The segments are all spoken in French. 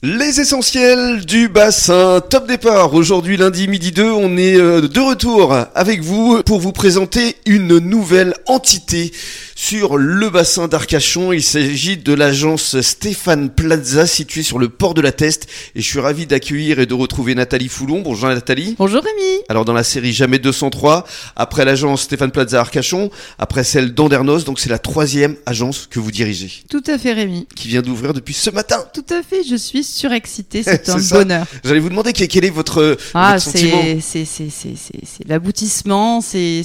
Les essentiels du bassin, top départ. Aujourd'hui lundi midi 2, on est euh, de retour avec vous pour vous présenter une nouvelle entité sur le bassin d'Arcachon. Il s'agit de l'agence Stéphane Plaza située sur le port de la Teste et je suis ravi d'accueillir et de retrouver Nathalie Foulon. Bonjour Nathalie. Bonjour Rémi. Alors dans la série Jamais 203, après l'agence Stéphane Plaza Arcachon, après celle d'Andernos, donc c'est la troisième agence que vous dirigez. Tout à fait Rémi. Qui vient d'ouvrir depuis ce matin. Tout à fait, je suis surexcité, c'est un bonheur. J'allais vous demander quel est votre, ah, votre sentiment. C'est l'aboutissement, c'est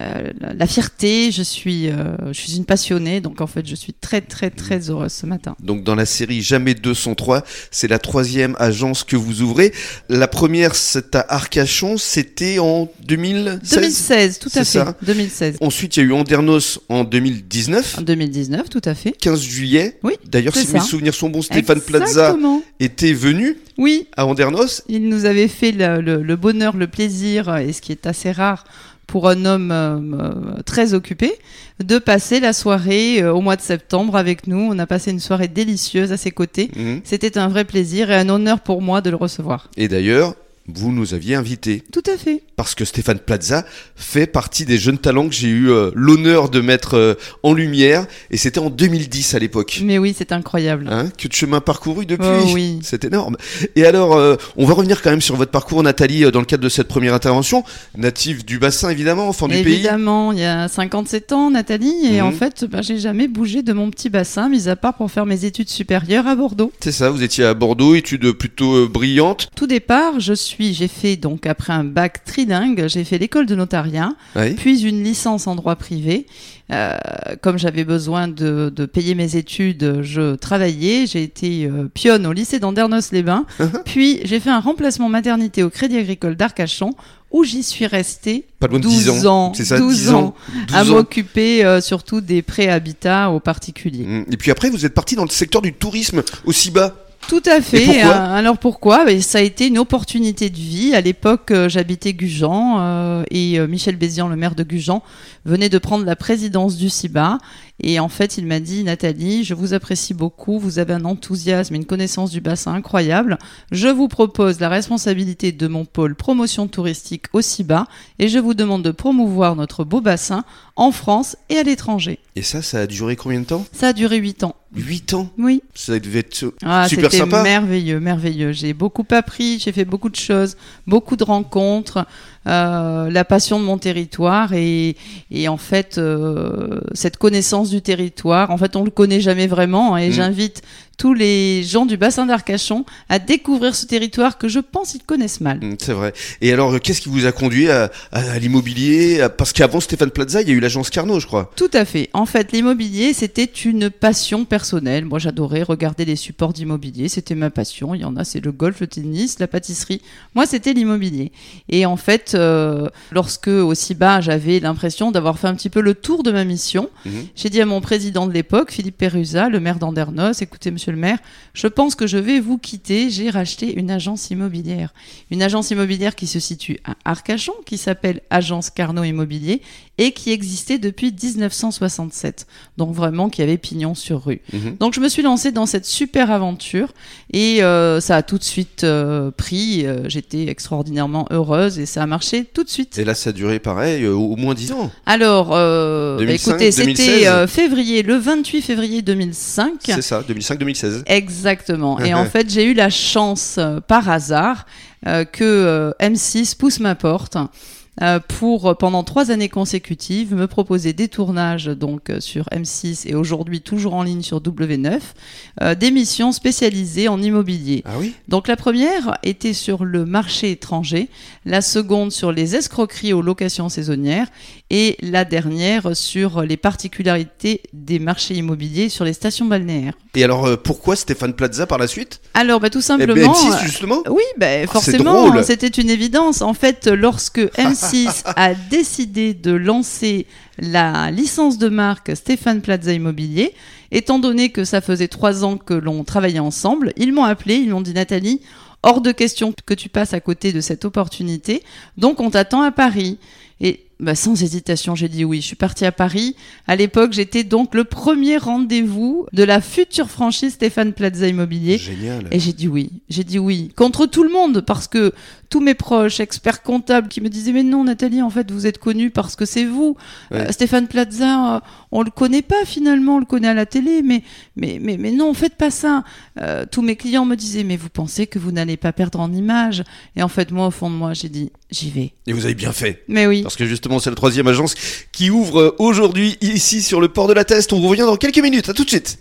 euh, la fierté, je suis, euh, je suis une passionnée, donc en fait je suis très très très mm. heureuse ce matin. Donc dans la série Jamais 203, c'est la troisième agence que vous ouvrez. La première c'est à Arcachon, c'était en 2016 2016, tout à fait, 2016. Ensuite il y a eu Andernos en 2019. En 2019, tout à fait. 15 juillet. Oui. D'ailleurs si mes souvenirs sont bons, Stéphane Plaza était venu. Oui. À Andernos. Il nous avait fait le bonheur, le plaisir, et ce qui est assez rare pour un homme euh, très occupé, de passer la soirée euh, au mois de septembre avec nous. On a passé une soirée délicieuse à ses côtés. Mhm. C'était un vrai plaisir et un honneur pour moi de le recevoir. Et d'ailleurs, vous nous aviez invité. Tout à fait. Parce que Stéphane Plaza fait partie des jeunes talents que j'ai eu euh, l'honneur de mettre euh, en lumière. Et c'était en 2010 à l'époque. Mais oui, c'est incroyable. Hein, que de chemin parcouru depuis. Oh, oui. C'est énorme. Et alors, euh, on va revenir quand même sur votre parcours, Nathalie, dans le cadre de cette première intervention. Native du bassin, évidemment, enfant du pays. Évidemment, il y a 57 ans, Nathalie. Et en mhm. fait, bah, j'ai jamais bougé de mon petit bassin, mis à part pour faire mes études supérieures à Bordeaux. C'est ça, vous étiez à Bordeaux, études plutôt brillantes. Tout départ, je suis j'ai fait donc après un bac trilingue, j'ai fait l'école de notariat, puis une licence en droit privé. Euh, comme j'avais besoin de, payer mes études, je travaillais. J'ai été euh, pionne au lycée d'Andernos-les-Bains. Uh-huh. puis j'ai fait un remplacement maternité au Crédit Agricole d'Arcachon où j'y suis restée Pas 12, ans, 12 ans, à m'occuper euh, surtout des prêts habitat aux particuliers. Mmh. Et puis après, vous êtes parti dans le secteur du tourisme aussi bas. Tout à fait. Euh, alors pourquoi? Ben, Ça a été une opportunité de vie. À l'époque, euh, j'habitais Gujan euh, et Michel Bézian, le maire de Gujan, venait de prendre la présidence du CIBA. Et en fait, il m'a dit, Nathalie, je vous apprécie beaucoup, vous avez un enthousiasme et une connaissance du bassin incroyable. Je vous propose la responsabilité de mon pôle promotion touristique au CIBA et je vous demande de promouvoir notre beau bassin en France et à l'étranger. Et ça, ça a duré combien de temps? Ça a duré 8 ans. 8 ans? Oui. Ça devait être ah, super sympa. merveilleux, merveilleux. J'ai beaucoup appris, j'ai fait beaucoup de choses, beaucoup de rencontres. Euh, la passion de mon territoire et, et en fait euh, cette connaissance du territoire. En fait, on le connaît jamais vraiment hein, et mm. j'invite tous les gens du bassin d'Arcachon à découvrir ce territoire que je pense ils connaissent mal. Mm, c'est vrai. Et alors, qu'est-ce qui vous a conduit à, l'immobilier Parce qu'avant Stéphane Plaza, il y a eu l'agence Carnot, je crois. Tout à fait. En fait, l'immobilier, c'était une passion personnelle. Moi, j'adorais regarder les supports d'immobilier. C'était ma passion. Il y en a, c'est le golf, le tennis, la pâtisserie. Moi, c'était l'immobilier. Et en fait, euh, lorsque aussi bas, j'avais l'impression d'avoir fait un petit peu le tour de ma mission. Mhm. J'ai dit à mon président de l'époque, Philippe Perusa, le maire d'Andernos, écoutez, monsieur le maire, je pense que je vais vous quitter. J'ai racheté une agence immobilière. Une agence immobilière qui se situe à Arcachon, qui s'appelle Agence Carnot Immobilier et qui existait depuis 1967. Donc vraiment qui avait pignon sur rue. Mhm. Donc je me suis lancée dans cette super aventure et euh, ça a tout de suite euh, pris. J'étais extraordinairement heureuse et ça a marché tout de suite. Et là, ça a duré pareil, euh, au moins 10 ans. Alors, euh, écoutez, c'était euh, février, le 28 février 2005. C'est ça, 2005-2016. Exactement. Et en fait, j'ai eu la chance, par hasard, que M6 pousse ma porte. Euh, pour pendant trois années consécutives me proposer des tournages donc euh, sur M6 et aujourd'hui toujours en ligne sur W9 euh, des missions spécialisées en immobilier. Ah oui? Donc la première était sur le marché étranger, la seconde sur les escroqueries aux locations saisonnières et la dernière sur les particularités des marchés immobiliers sur les stations balnéaires. Et alors pourquoi Stéphane Plaza par la suite? Alors bah, tout simplement. M6 justement. Oui, bah, ah, forcément, c'était une évidence. En fait, lorsque M6 a décidé de lancer la licence de marque Stéphane Plaza Immobilier. Étant donné que ça faisait trois ans que l'on travaillait ensemble, ils m'ont appelé, ils m'ont dit Nathalie, hors de question que tu passes à côté de cette opportunité, donc on t'attend à Paris. Et bah, sans hésitation, j'ai dit oui. Je suis partie à Paris. À l'époque, j'étais donc le premier rendez-vous de la future franchise Stéphane Plaza Immobilier. Génial. Et j'ai dit oui. J'ai dit oui. Contre tout le monde, parce que tous mes proches, experts comptables, qui me disaient Mais non, Nathalie, en fait, vous êtes connue parce que c'est vous. Ouais. Euh, Stéphane Plaza, euh, on le connaît pas finalement, on le connaît à la télé, mais, mais, mais, mais non, faites pas ça. Euh, tous mes clients me disaient Mais vous pensez que vous n'allez pas perdre en image Et en fait, moi, au fond de moi, j'ai dit J'y vais. Et vous avez bien fait. Mais oui. Parce que c'est la troisième agence qui ouvre aujourd'hui ici sur le port de la Teste. On revient dans quelques minutes. À tout de suite.